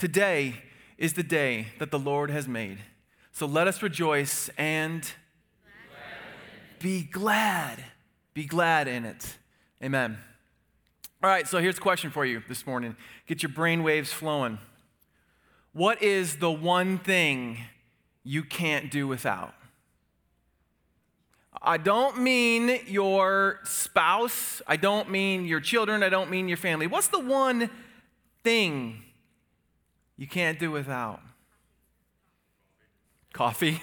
Today is the day that the Lord has made. So let us rejoice and be glad. Be glad in it. Amen. All right, so here's a question for you this morning. Get your brain waves flowing. What is the one thing you can't do without? I don't mean your spouse. I don't mean your children. I don't mean your family. What's the one thing you can't do without? Coffee.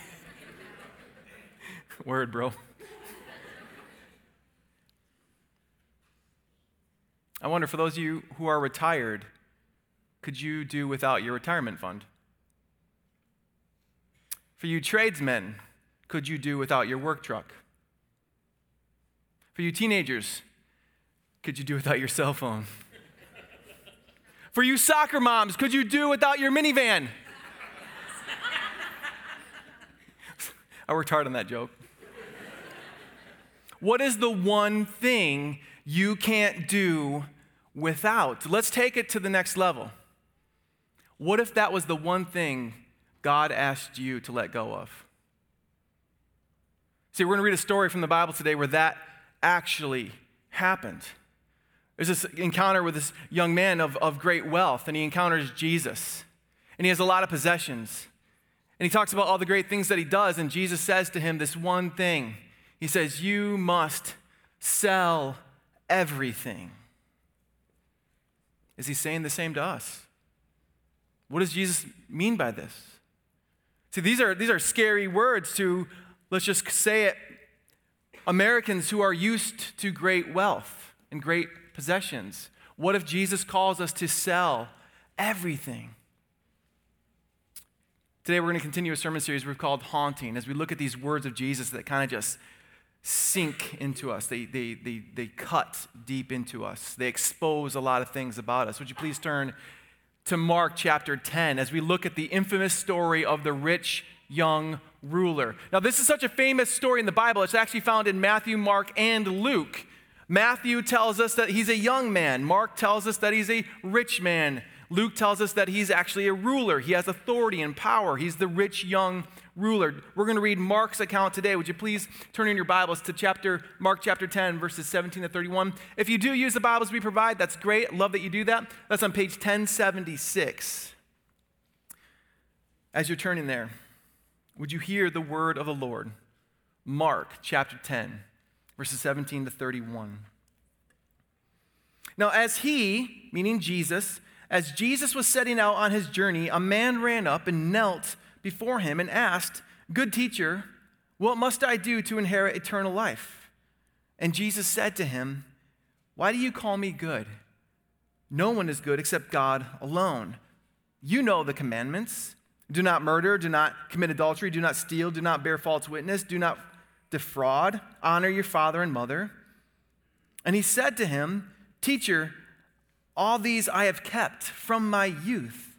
Word, bro. I wonder for those of you who are retired, could you do without your retirement fund? For you tradesmen, could you do without your work truck? For you teenagers, could you do without your cell phone? For you soccer moms, could you do without your minivan? I worked hard on that joke. What is the one thing you can't do without? Let's take it to the next level. What if that was the one thing God asked you to let go of? See, we're going to read a story from the Bible today where that actually happened. There's this encounter with this young man of, of great wealth, and he encounters Jesus. And he has a lot of possessions. And he talks about all the great things that he does, and Jesus says to him this one thing He says, You must sell everything. Is he saying the same to us? What does Jesus mean by this? See, these are, these are scary words to, let's just say it, Americans who are used to great wealth and great possessions. What if Jesus calls us to sell everything? Today, we're going to continue a sermon series we've called Haunting as we look at these words of Jesus that kind of just sink into us. They, they, they, they cut deep into us. They expose a lot of things about us. Would you please turn to Mark chapter 10 as we look at the infamous story of the rich young ruler. Now, this is such a famous story in the Bible. It's actually found in Matthew, Mark, and Luke. Matthew tells us that he's a young man, Mark tells us that he's a rich man. Luke tells us that he's actually a ruler. He has authority and power. He's the rich young ruler. We're going to read Mark's account today. Would you please turn in your Bibles to chapter Mark chapter 10 verses 17 to 31. If you do use the Bibles we provide, that's great. Love that you do that. That's on page 1076. As you're turning there, would you hear the word of the Lord? Mark chapter 10, verses 17 to 31. Now, as he, meaning Jesus, as Jesus was setting out on his journey, a man ran up and knelt before him and asked, Good teacher, what must I do to inherit eternal life? And Jesus said to him, Why do you call me good? No one is good except God alone. You know the commandments do not murder, do not commit adultery, do not steal, do not bear false witness, do not defraud, honor your father and mother. And he said to him, Teacher, all these I have kept from my youth.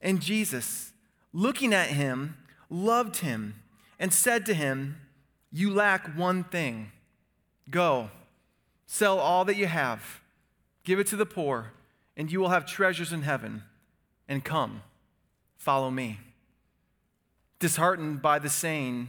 And Jesus, looking at him, loved him and said to him, You lack one thing. Go, sell all that you have, give it to the poor, and you will have treasures in heaven. And come, follow me. Disheartened by the saying,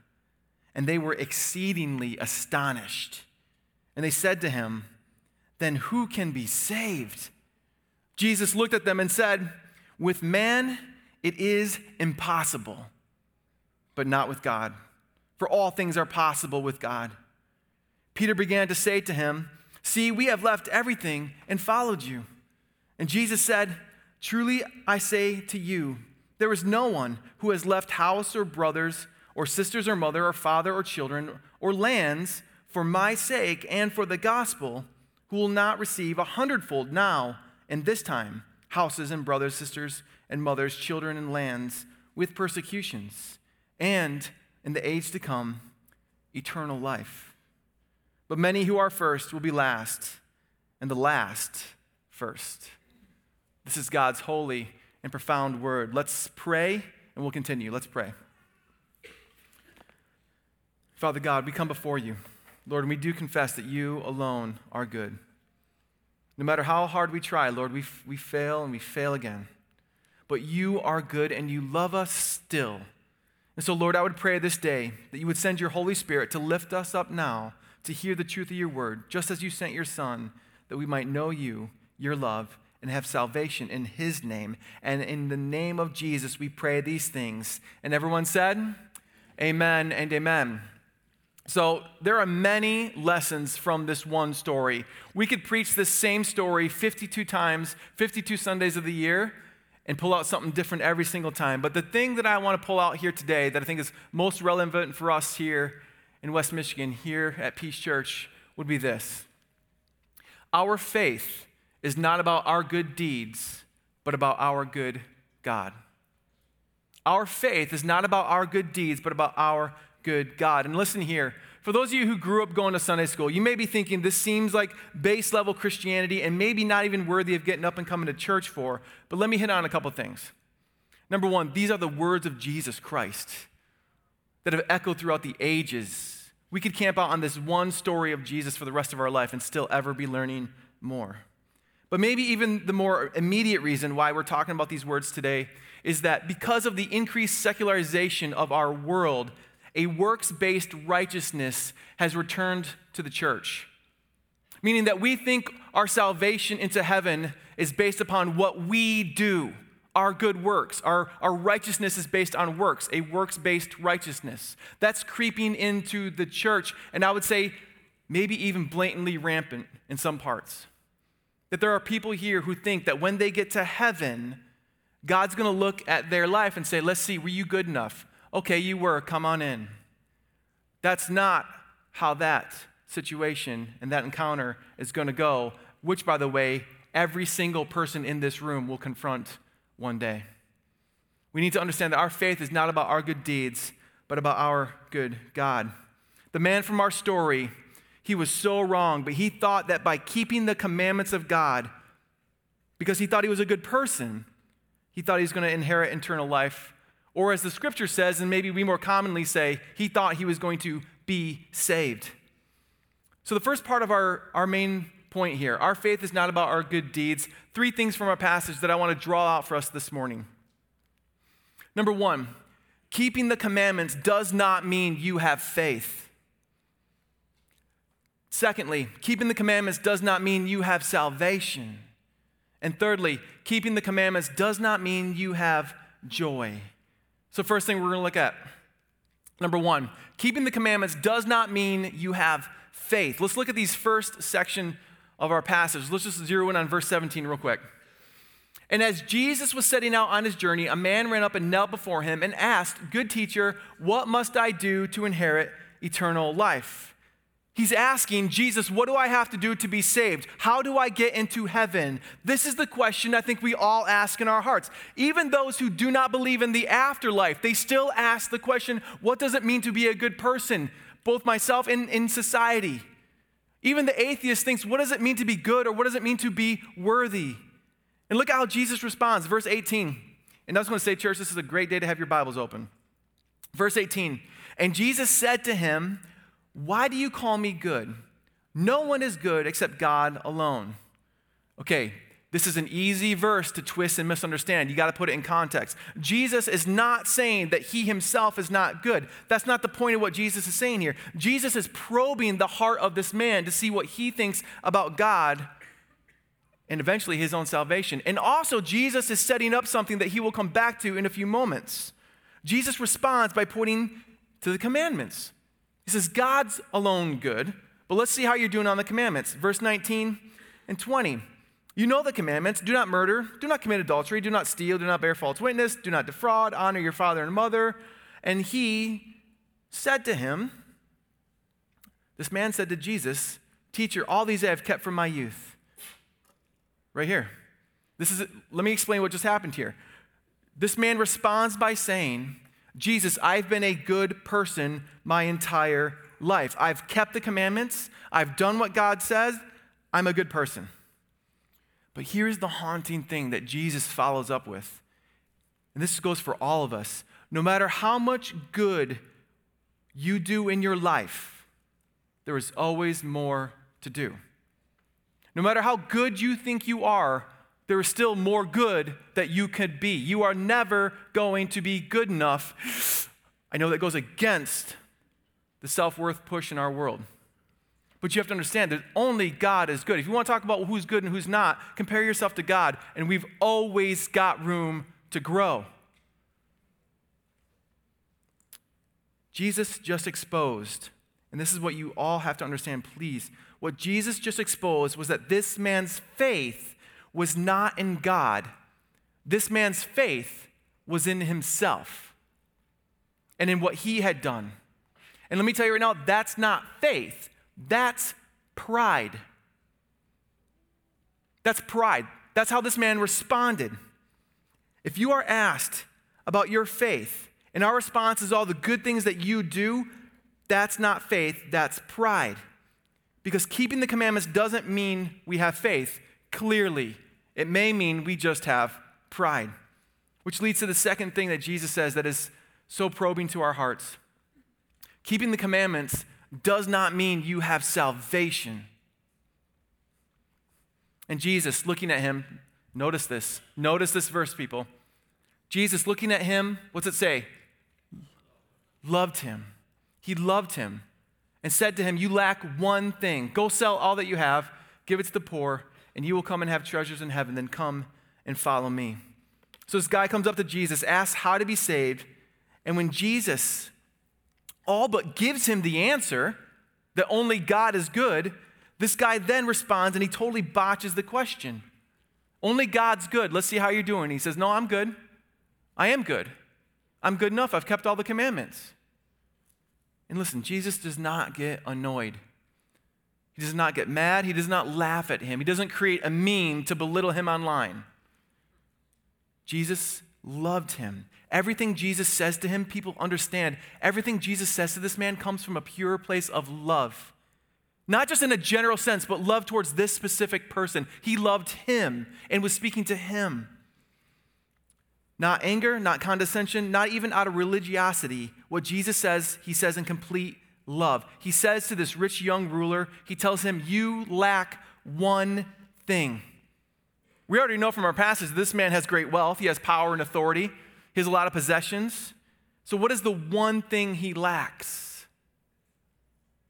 And they were exceedingly astonished. And they said to him, Then who can be saved? Jesus looked at them and said, With man it is impossible, but not with God. For all things are possible with God. Peter began to say to him, See, we have left everything and followed you. And Jesus said, Truly I say to you, there is no one who has left house or brothers or sisters or mother or father or children or lands for my sake and for the gospel who will not receive a hundredfold now and this time houses and brothers, sisters, and mothers, children and lands with persecutions, and in the age to come, eternal life. But many who are first will be last, and the last first. This is God's holy and profound word. Let's pray, and we'll continue. Let's pray. Father God, we come before you. Lord, and we do confess that you alone are good. No matter how hard we try, Lord, we, we fail and we fail again. But you are good and you love us still. And so, Lord, I would pray this day that you would send your Holy Spirit to lift us up now to hear the truth of your word, just as you sent your Son, that we might know you, your love, and have salvation in his name. And in the name of Jesus, we pray these things. And everyone said, Amen and amen. So, there are many lessons from this one story. We could preach this same story 52 times, 52 Sundays of the year, and pull out something different every single time. But the thing that I want to pull out here today that I think is most relevant for us here in West Michigan, here at Peace Church, would be this Our faith is not about our good deeds, but about our good God. Our faith is not about our good deeds, but about our good God. And listen here, for those of you who grew up going to Sunday school, you may be thinking this seems like base level Christianity and maybe not even worthy of getting up and coming to church for. But let me hit on a couple things. Number one, these are the words of Jesus Christ that have echoed throughout the ages. We could camp out on this one story of Jesus for the rest of our life and still ever be learning more. But maybe even the more immediate reason why we're talking about these words today is that because of the increased secularization of our world, a works based righteousness has returned to the church. Meaning that we think our salvation into heaven is based upon what we do, our good works. Our, our righteousness is based on works, a works based righteousness. That's creeping into the church, and I would say maybe even blatantly rampant in some parts. That there are people here who think that when they get to heaven, God's gonna look at their life and say, Let's see, were you good enough? Okay, you were, come on in. That's not how that situation and that encounter is going to go, which, by the way, every single person in this room will confront one day. We need to understand that our faith is not about our good deeds, but about our good God. The man from our story, he was so wrong, but he thought that by keeping the commandments of God, because he thought he was a good person, he thought he was going to inherit eternal life or, as the scripture says, and maybe we more commonly say, he thought he was going to be saved. So, the first part of our, our main point here our faith is not about our good deeds. Three things from our passage that I want to draw out for us this morning. Number one, keeping the commandments does not mean you have faith. Secondly, keeping the commandments does not mean you have salvation. And thirdly, keeping the commandments does not mean you have joy. So, first thing we're going to look at number one, keeping the commandments does not mean you have faith. Let's look at these first section of our passage. Let's just zero in on verse 17 real quick. And as Jesus was setting out on his journey, a man ran up and knelt before him and asked, Good teacher, what must I do to inherit eternal life? He's asking Jesus, What do I have to do to be saved? How do I get into heaven? This is the question I think we all ask in our hearts. Even those who do not believe in the afterlife, they still ask the question, What does it mean to be a good person? Both myself and in society. Even the atheist thinks, What does it mean to be good or what does it mean to be worthy? And look how Jesus responds, verse 18. And I was going to say, church, this is a great day to have your Bibles open. Verse 18. And Jesus said to him, why do you call me good? No one is good except God alone. Okay, this is an easy verse to twist and misunderstand. You got to put it in context. Jesus is not saying that he himself is not good. That's not the point of what Jesus is saying here. Jesus is probing the heart of this man to see what he thinks about God and eventually his own salvation. And also, Jesus is setting up something that he will come back to in a few moments. Jesus responds by pointing to the commandments. He says, God's alone good, but let's see how you're doing on the commandments. Verse 19 and 20. You know the commandments do not murder, do not commit adultery, do not steal, do not bear false witness, do not defraud, honor your father and mother. And he said to him, This man said to Jesus, Teacher, all these I have kept from my youth. Right here. This is, let me explain what just happened here. This man responds by saying, Jesus, I've been a good person my entire life. I've kept the commandments, I've done what God says, I'm a good person. But here's the haunting thing that Jesus follows up with. And this goes for all of us. No matter how much good you do in your life, there is always more to do. No matter how good you think you are, there is still more good that you could be. You are never going to be good enough. I know that goes against the self worth push in our world. But you have to understand that only God is good. If you want to talk about who's good and who's not, compare yourself to God, and we've always got room to grow. Jesus just exposed, and this is what you all have to understand, please. What Jesus just exposed was that this man's faith was not in God, this man's faith was in himself and in what he had done. And let me tell you right now, that's not faith. That's pride. That's pride. That's how this man responded. If you are asked about your faith, and our response is all the good things that you do, that's not faith, that's pride. Because keeping the commandments doesn't mean we have faith, clearly. It may mean we just have pride. Which leads to the second thing that Jesus says that is so probing to our hearts. Keeping the commandments does not mean you have salvation. And Jesus, looking at him, notice this. Notice this verse, people. Jesus, looking at him, what's it say? Loved him. He loved him and said to him, You lack one thing. Go sell all that you have, give it to the poor, and you will come and have treasures in heaven. Then come and follow me. So this guy comes up to Jesus, asks how to be saved. And when Jesus all but gives him the answer that only God is good, this guy then responds and he totally botches the question. Only God's good. Let's see how you're doing. He says, No, I'm good. I am good. I'm good enough. I've kept all the commandments. And listen, Jesus does not get annoyed. He does not get mad. He does not laugh at him. He doesn't create a meme to belittle him online. Jesus loved him. Everything Jesus says to him, people understand. Everything Jesus says to this man comes from a pure place of love. Not just in a general sense, but love towards this specific person. He loved him and was speaking to him. Not anger, not condescension, not even out of religiosity. What Jesus says, he says in complete love. He says to this rich young ruler, he tells him, You lack one thing. We already know from our passage this man has great wealth, he has power and authority. He has a lot of possessions. So, what is the one thing he lacks?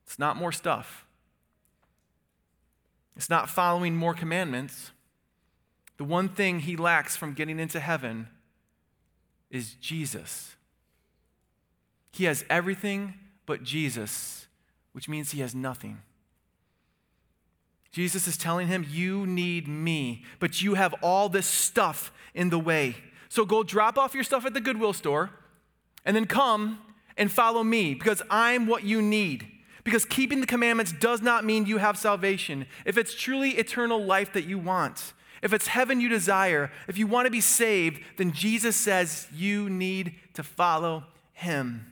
It's not more stuff, it's not following more commandments. The one thing he lacks from getting into heaven is Jesus. He has everything but Jesus, which means he has nothing. Jesus is telling him, You need me, but you have all this stuff in the way. So go drop off your stuff at the Goodwill store and then come and follow me because I'm what you need. Because keeping the commandments does not mean you have salvation. If it's truly eternal life that you want, if it's heaven you desire, if you want to be saved, then Jesus says you need to follow him.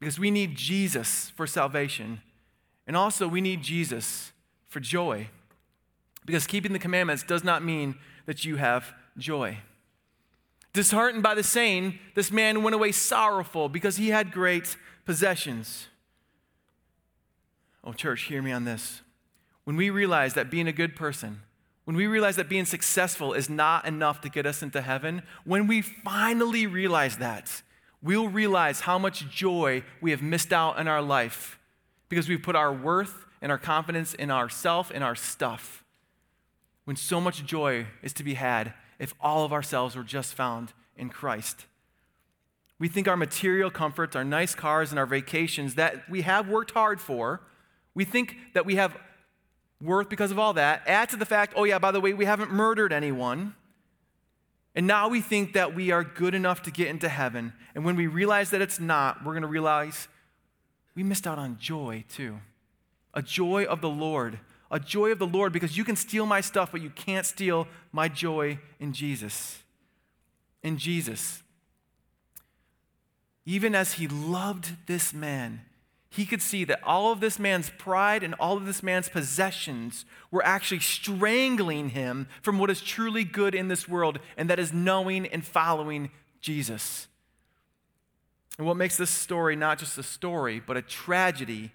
Because we need Jesus for salvation. And also, we need Jesus for joy. Because keeping the commandments does not mean that you have joy. Disheartened by the saying, this man went away sorrowful because he had great possessions. Oh, church, hear me on this. When we realize that being a good person, when we realize that being successful is not enough to get us into heaven, when we finally realize that, we'll realize how much joy we have missed out in our life because we've put our worth and our confidence in ourself and our stuff. When so much joy is to be had if all of ourselves were just found in Christ. We think our material comforts, our nice cars, and our vacations that we have worked hard for, we think that we have worth because of all that. Add to the fact, oh, yeah, by the way, we haven't murdered anyone. And now we think that we are good enough to get into heaven. And when we realize that it's not, we're going to realize we missed out on joy too. A joy of the Lord a joy of the Lord because you can steal my stuff, but you can't steal my joy in Jesus. in Jesus, even as he loved this man, he could see that all of this man's pride and all of this man's possessions were actually strangling him from what is truly good in this world, and that is knowing and following Jesus. And what makes this story not just a story, but a tragedy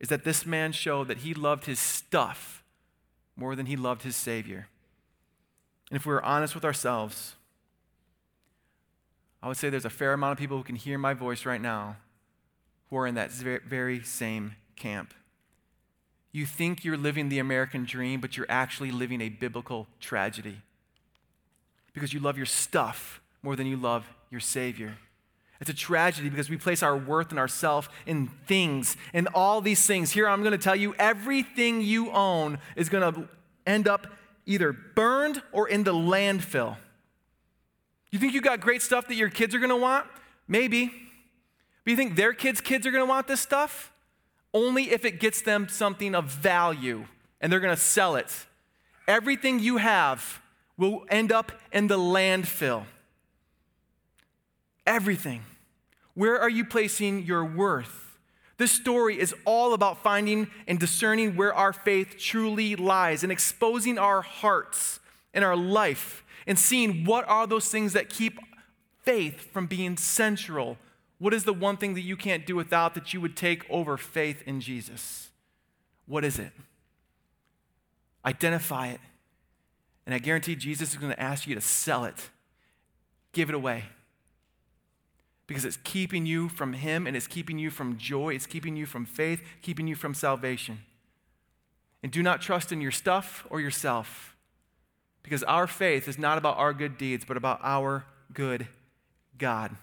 is that this man showed that he loved his stuff more than he loved his Savior. And if we were honest with ourselves, I would say there's a fair amount of people who can hear my voice right now who are in that very same camp. You think you're living the American dream, but you're actually living a biblical tragedy because you love your stuff more than you love your Savior. It's a tragedy because we place our worth and ourself in things and all these things. Here, I'm going to tell you everything you own is going to end up either burned or in the landfill. You think you got great stuff that your kids are going to want? Maybe. But you think their kids' kids are going to want this stuff? Only if it gets them something of value and they're going to sell it. Everything you have will end up in the landfill. Everything. Where are you placing your worth? This story is all about finding and discerning where our faith truly lies and exposing our hearts and our life and seeing what are those things that keep faith from being central what is the one thing that you can't do without that you would take over faith in Jesus? What is it? Identify it. And I guarantee Jesus is going to ask you to sell it, give it away. Because it's keeping you from Him and it's keeping you from joy, it's keeping you from faith, keeping you from salvation. And do not trust in your stuff or yourself. Because our faith is not about our good deeds, but about our good God.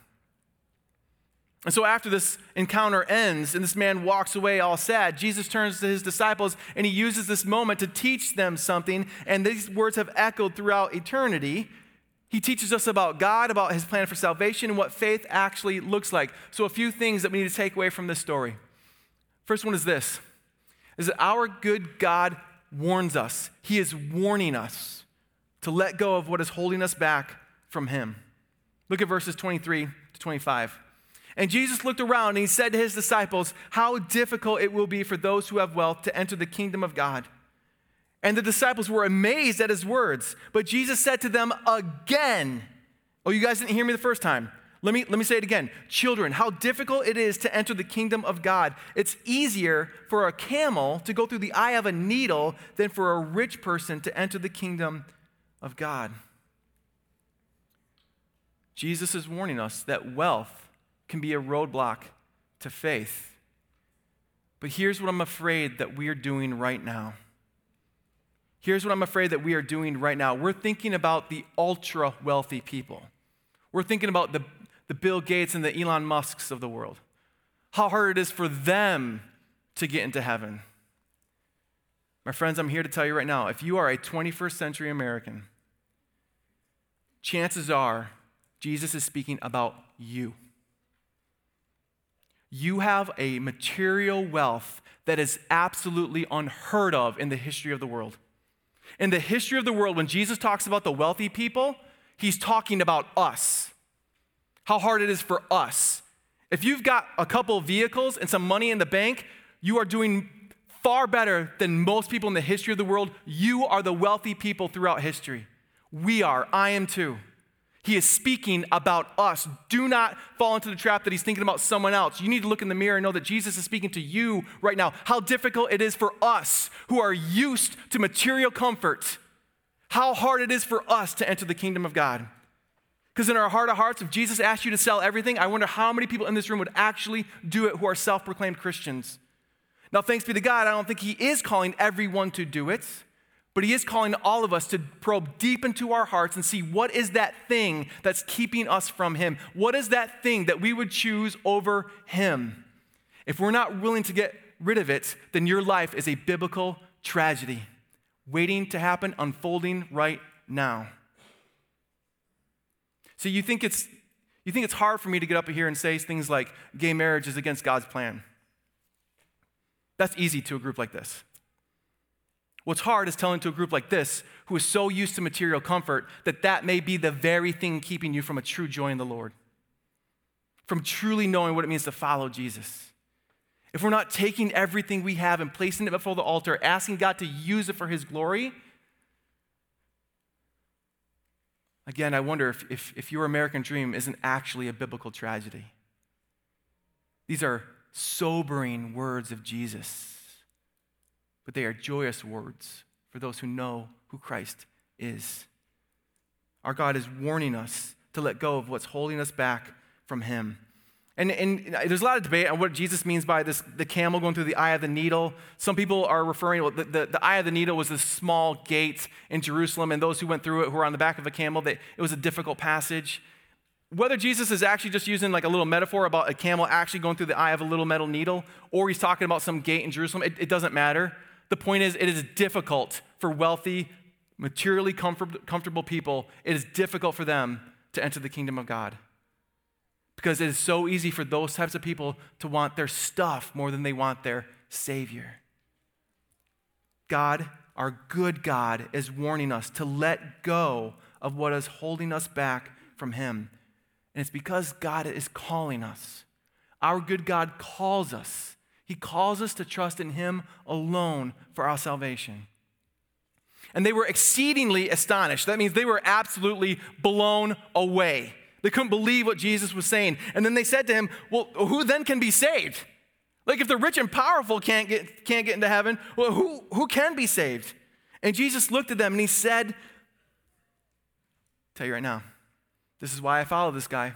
And so, after this encounter ends and this man walks away all sad, Jesus turns to his disciples and he uses this moment to teach them something. And these words have echoed throughout eternity. He teaches us about God, about his plan for salvation, and what faith actually looks like. So, a few things that we need to take away from this story. First one is this is that our good God warns us. He is warning us to let go of what is holding us back from him. Look at verses 23 to 25. And Jesus looked around and he said to his disciples, How difficult it will be for those who have wealth to enter the kingdom of God. And the disciples were amazed at his words. But Jesus said to them again, Oh, you guys didn't hear me the first time. Let me, let me say it again. Children, how difficult it is to enter the kingdom of God. It's easier for a camel to go through the eye of a needle than for a rich person to enter the kingdom of God. Jesus is warning us that wealth can be a roadblock to faith. But here's what I'm afraid that we are doing right now. Here's what I'm afraid that we are doing right now. We're thinking about the ultra wealthy people. We're thinking about the, the Bill Gates and the Elon Musks of the world. How hard it is for them to get into heaven. My friends, I'm here to tell you right now if you are a 21st century American, chances are Jesus is speaking about you you have a material wealth that is absolutely unheard of in the history of the world. In the history of the world, when Jesus talks about the wealthy people, he's talking about us. How hard it is for us. If you've got a couple vehicles and some money in the bank, you are doing far better than most people in the history of the world. You are the wealthy people throughout history. We are. I am too. He is speaking about us. Do not fall into the trap that he's thinking about someone else. You need to look in the mirror and know that Jesus is speaking to you right now. How difficult it is for us who are used to material comfort. How hard it is for us to enter the kingdom of God. Because in our heart of hearts, if Jesus asked you to sell everything, I wonder how many people in this room would actually do it who are self proclaimed Christians. Now, thanks be to God, I don't think He is calling everyone to do it. But he is calling all of us to probe deep into our hearts and see what is that thing that's keeping us from him? What is that thing that we would choose over him? If we're not willing to get rid of it, then your life is a biblical tragedy waiting to happen, unfolding right now. So you think it's you think it's hard for me to get up here and say things like gay marriage is against God's plan. That's easy to a group like this. What's hard is telling to a group like this, who is so used to material comfort, that that may be the very thing keeping you from a true joy in the Lord, from truly knowing what it means to follow Jesus. If we're not taking everything we have and placing it before the altar, asking God to use it for His glory, again, I wonder if, if, if your American dream isn't actually a biblical tragedy. These are sobering words of Jesus but they are joyous words for those who know who Christ is. Our God is warning us to let go of what's holding us back from Him. And, and there's a lot of debate on what Jesus means by this the camel going through the eye of the needle. Some people are referring, well, the, the, the eye of the needle was this small gate in Jerusalem, and those who went through it who were on the back of a camel, they, it was a difficult passage. Whether Jesus is actually just using like a little metaphor about a camel actually going through the eye of a little metal needle, or he's talking about some gate in Jerusalem, it, it doesn't matter. The point is, it is difficult for wealthy, materially comfort, comfortable people, it is difficult for them to enter the kingdom of God. Because it is so easy for those types of people to want their stuff more than they want their Savior. God, our good God, is warning us to let go of what is holding us back from Him. And it's because God is calling us. Our good God calls us he calls us to trust in Him alone for our salvation. And they were exceedingly astonished. That means they were absolutely blown away. They couldn't believe what Jesus was saying. And then they said to him, Well, who then can be saved? Like if the rich and powerful can't get, can't get into heaven, well, who, who can be saved? And Jesus looked at them and he said, I'll tell you right now, this is why I follow this guy.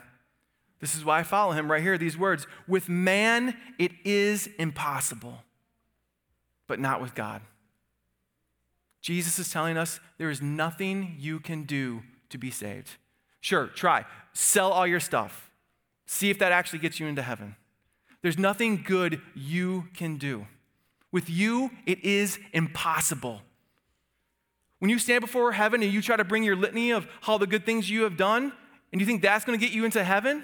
This is why I follow him right here, these words. With man, it is impossible, but not with God. Jesus is telling us there is nothing you can do to be saved. Sure, try. Sell all your stuff. See if that actually gets you into heaven. There's nothing good you can do. With you, it is impossible. When you stand before heaven and you try to bring your litany of all the good things you have done, and you think that's going to get you into heaven,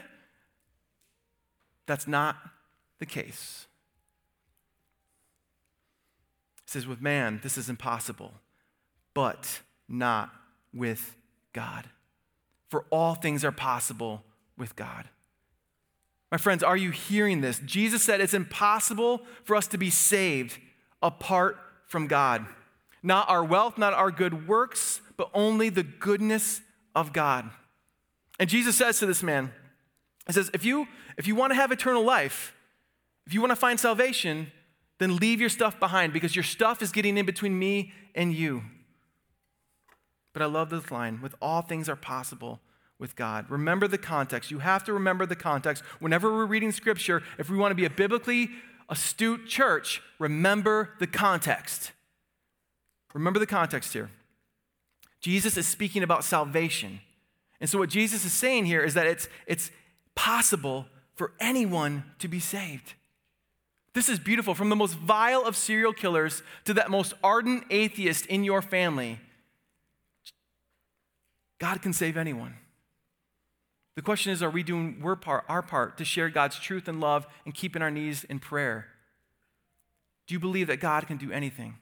that's not the case. It says, with man, this is impossible, but not with God. For all things are possible with God. My friends, are you hearing this? Jesus said it's impossible for us to be saved apart from God. Not our wealth, not our good works, but only the goodness of God. And Jesus says to this man, He says, if you if you want to have eternal life, if you want to find salvation, then leave your stuff behind because your stuff is getting in between me and you. But I love this line with all things are possible with God. Remember the context. You have to remember the context. Whenever we're reading scripture, if we want to be a biblically astute church, remember the context. Remember the context here. Jesus is speaking about salvation. And so, what Jesus is saying here is that it's, it's possible for anyone to be saved. This is beautiful. From the most vile of serial killers to that most ardent atheist in your family, God can save anyone. The question is are we doing our part, to share God's truth and love and keeping our knees in prayer? Do you believe that God can do anything?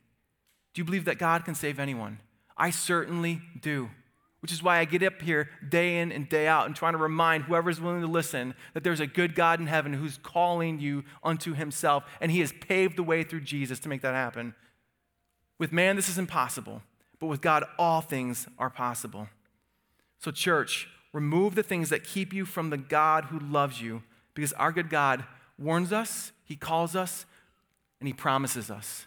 Do you believe that God can save anyone? I certainly do which is why I get up here day in and day out and trying to remind whoever's willing to listen that there's a good God in heaven who's calling you unto himself, and he has paved the way through Jesus to make that happen. With man, this is impossible, but with God, all things are possible. So, church, remove the things that keep you from the God who loves you, because our good God warns us, he calls us, and he promises us.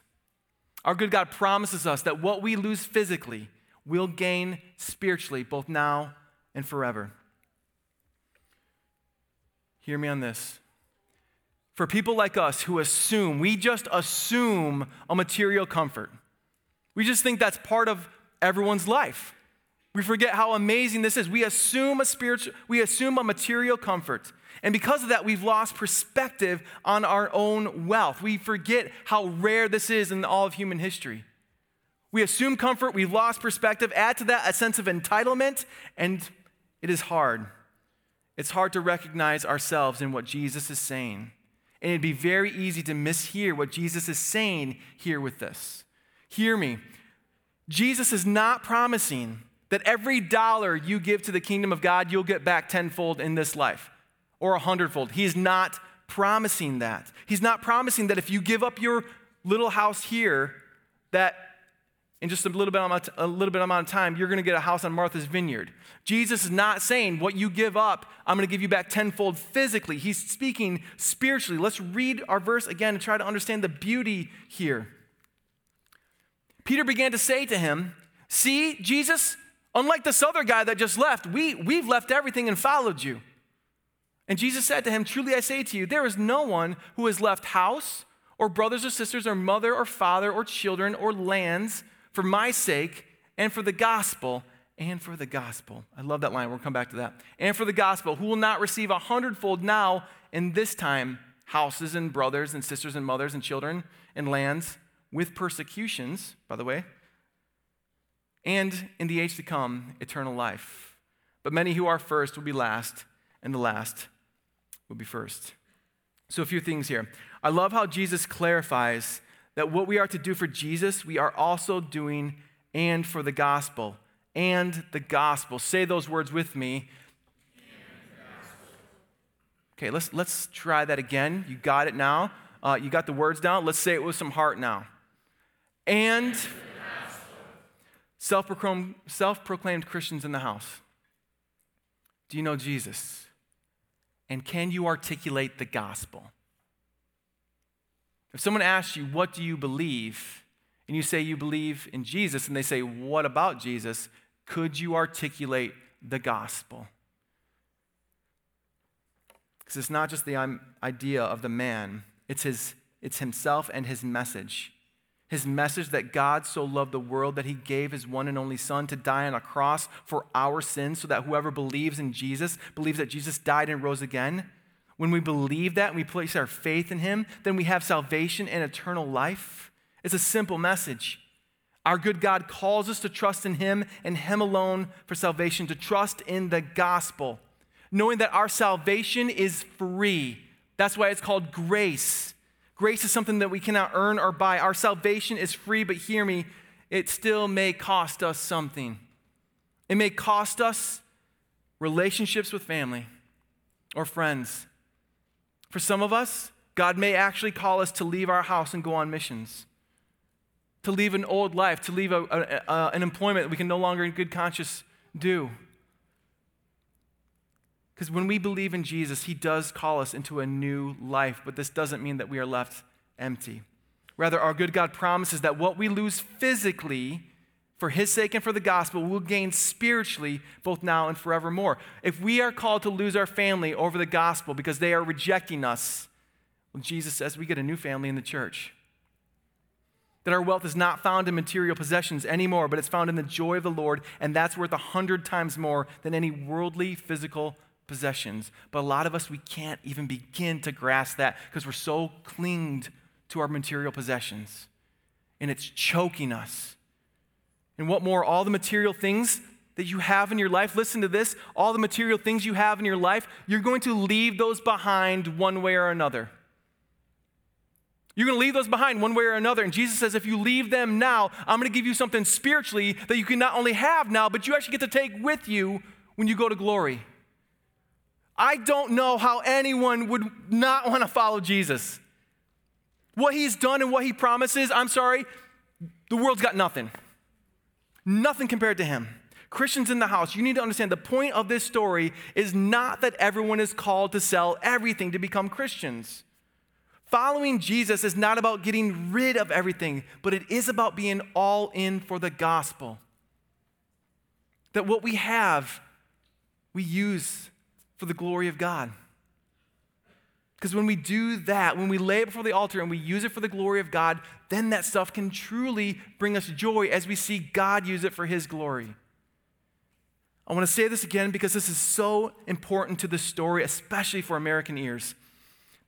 Our good God promises us that what we lose physically, will gain spiritually, both now and forever. Hear me on this. For people like us who assume, we just assume a material comfort. We just think that's part of everyone's life. We forget how amazing this is. We assume a spiritual, we assume a material comfort. And because of that, we've lost perspective on our own wealth. We forget how rare this is in all of human history. We assume comfort, we've lost perspective. Add to that a sense of entitlement, and it is hard. It's hard to recognize ourselves in what Jesus is saying. And it'd be very easy to mishear what Jesus is saying here with this. Hear me. Jesus is not promising that every dollar you give to the kingdom of God, you'll get back tenfold in this life or a hundredfold. He's not promising that. He's not promising that if you give up your little house here, that in just a little bit amount, a little bit amount of time, you're going to get a house on Martha's Vineyard. Jesus is not saying what you give up, I'm going to give you back tenfold physically. He's speaking spiritually. Let's read our verse again and try to understand the beauty here. Peter began to say to him, See, Jesus, unlike this other guy that just left, we, we've left everything and followed you. And Jesus said to him, Truly I say to you, there is no one who has left house or brothers or sisters or mother or father or children or lands for my sake and for the gospel and for the gospel. I love that line. We'll come back to that. And for the gospel, who will not receive a hundredfold now in this time houses and brothers and sisters and mothers and children and lands with persecutions, by the way, and in the age to come, eternal life. But many who are first will be last, and the last will be first. So, a few things here. I love how Jesus clarifies that what we are to do for Jesus, we are also doing and for the gospel. And the gospel. Say those words with me. Okay, let's, let's try that again. You got it now. Uh, you got the words down. Let's say it with some heart now and self proclaimed Christians in the house. Do you know Jesus? And can you articulate the gospel? If someone asks you, What do you believe? and you say you believe in Jesus, and they say, What about Jesus? Could you articulate the gospel? Because it's not just the idea of the man, it's, his, it's himself and his message his message that God so loved the world that he gave his one and only Son to die on a cross for our sins, so that whoever believes in Jesus believes that Jesus died and rose again. When we believe that and we place our faith in him, then we have salvation and eternal life. It's a simple message. Our good God calls us to trust in him and him alone for salvation, to trust in the gospel, knowing that our salvation is free. That's why it's called grace. Grace is something that we cannot earn or buy. Our salvation is free, but hear me, it still may cost us something. It may cost us relationships with family or friends. For some of us, God may actually call us to leave our house and go on missions, to leave an old life, to leave a, a, a, an employment we can no longer in good conscience do. Because when we believe in Jesus, he does call us into a new life, but this doesn't mean that we are left empty. Rather, our good God promises that what we lose physically for his sake and for the gospel, we'll gain spiritually both now and forevermore. If we are called to lose our family over the gospel because they are rejecting us, well, Jesus says we get a new family in the church. That our wealth is not found in material possessions anymore, but it's found in the joy of the Lord, and that's worth a hundred times more than any worldly physical possessions. But a lot of us, we can't even begin to grasp that because we're so clinged to our material possessions. And it's choking us. And what more, all the material things that you have in your life, listen to this all the material things you have in your life, you're going to leave those behind one way or another. You're going to leave those behind one way or another. And Jesus says, if you leave them now, I'm going to give you something spiritually that you can not only have now, but you actually get to take with you when you go to glory. I don't know how anyone would not want to follow Jesus. What he's done and what he promises, I'm sorry, the world's got nothing. Nothing compared to him. Christians in the house, you need to understand the point of this story is not that everyone is called to sell everything to become Christians. Following Jesus is not about getting rid of everything, but it is about being all in for the gospel. That what we have, we use for the glory of God. Because when we do that, when we lay it before the altar and we use it for the glory of God, then that stuff can truly bring us joy as we see God use it for His glory. I want to say this again because this is so important to the story, especially for American ears.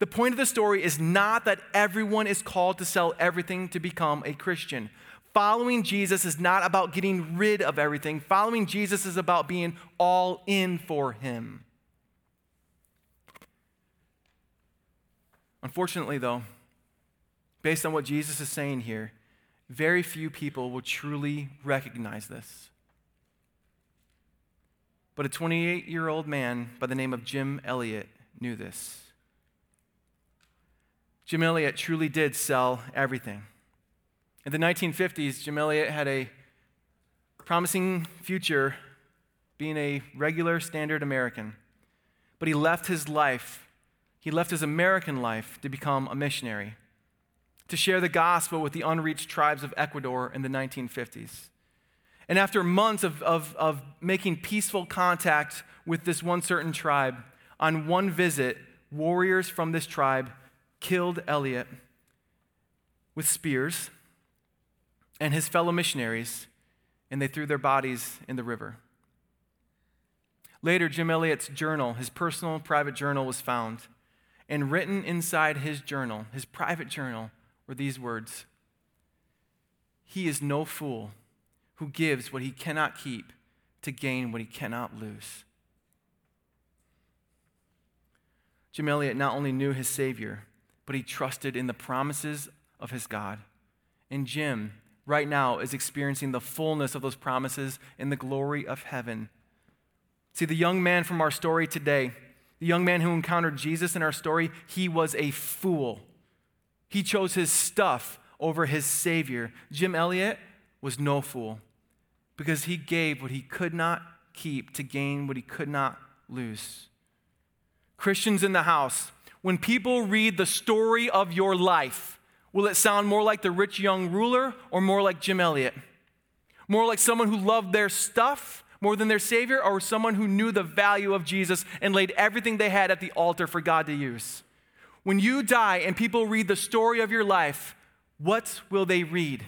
The point of the story is not that everyone is called to sell everything to become a Christian. Following Jesus is not about getting rid of everything. Following Jesus is about being all in for Him. Unfortunately, though, based on what Jesus is saying here, very few people will truly recognize this. But a 28 year old man by the name of Jim Elliot knew this. Jim Elliot truly did sell everything. In the 1950s, Jim Elliot had a promising future being a regular standard American. But he left his life, he left his American life to become a missionary, to share the gospel with the unreached tribes of Ecuador in the 1950s. And after months of, of, of making peaceful contact with this one certain tribe, on one visit, warriors from this tribe killed Elliot with spears and his fellow missionaries, and they threw their bodies in the river. Later, Jim Elliot's journal, his personal private journal, was found. And written inside his journal, his private journal, were these words He is no fool who gives what he cannot keep to gain what he cannot lose. Jim Elliot not only knew his Savior, but he trusted in the promises of his God. And Jim, right now, is experiencing the fullness of those promises in the glory of heaven See, the young man from our story today, the young man who encountered Jesus in our story, he was a fool. He chose his stuff over his Savior. Jim Elliot was no fool because he gave what he could not keep to gain what he could not lose. Christians in the house, when people read the story of your life, will it sound more like the rich young ruler or more like Jim Elliot? More like someone who loved their stuff more than their Savior or someone who knew the value of Jesus and laid everything they had at the altar for God to use? When you die and people read the story of your life, what will they read?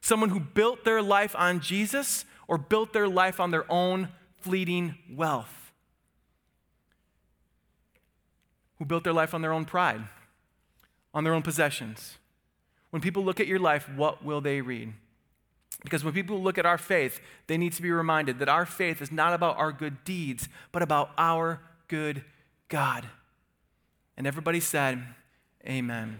Someone who built their life on Jesus or built their life on their own fleeting wealth? Who built their life on their own pride, on their own possessions? When people look at your life, what will they read? Because when people look at our faith, they need to be reminded that our faith is not about our good deeds, but about our good God. And everybody said, Amen.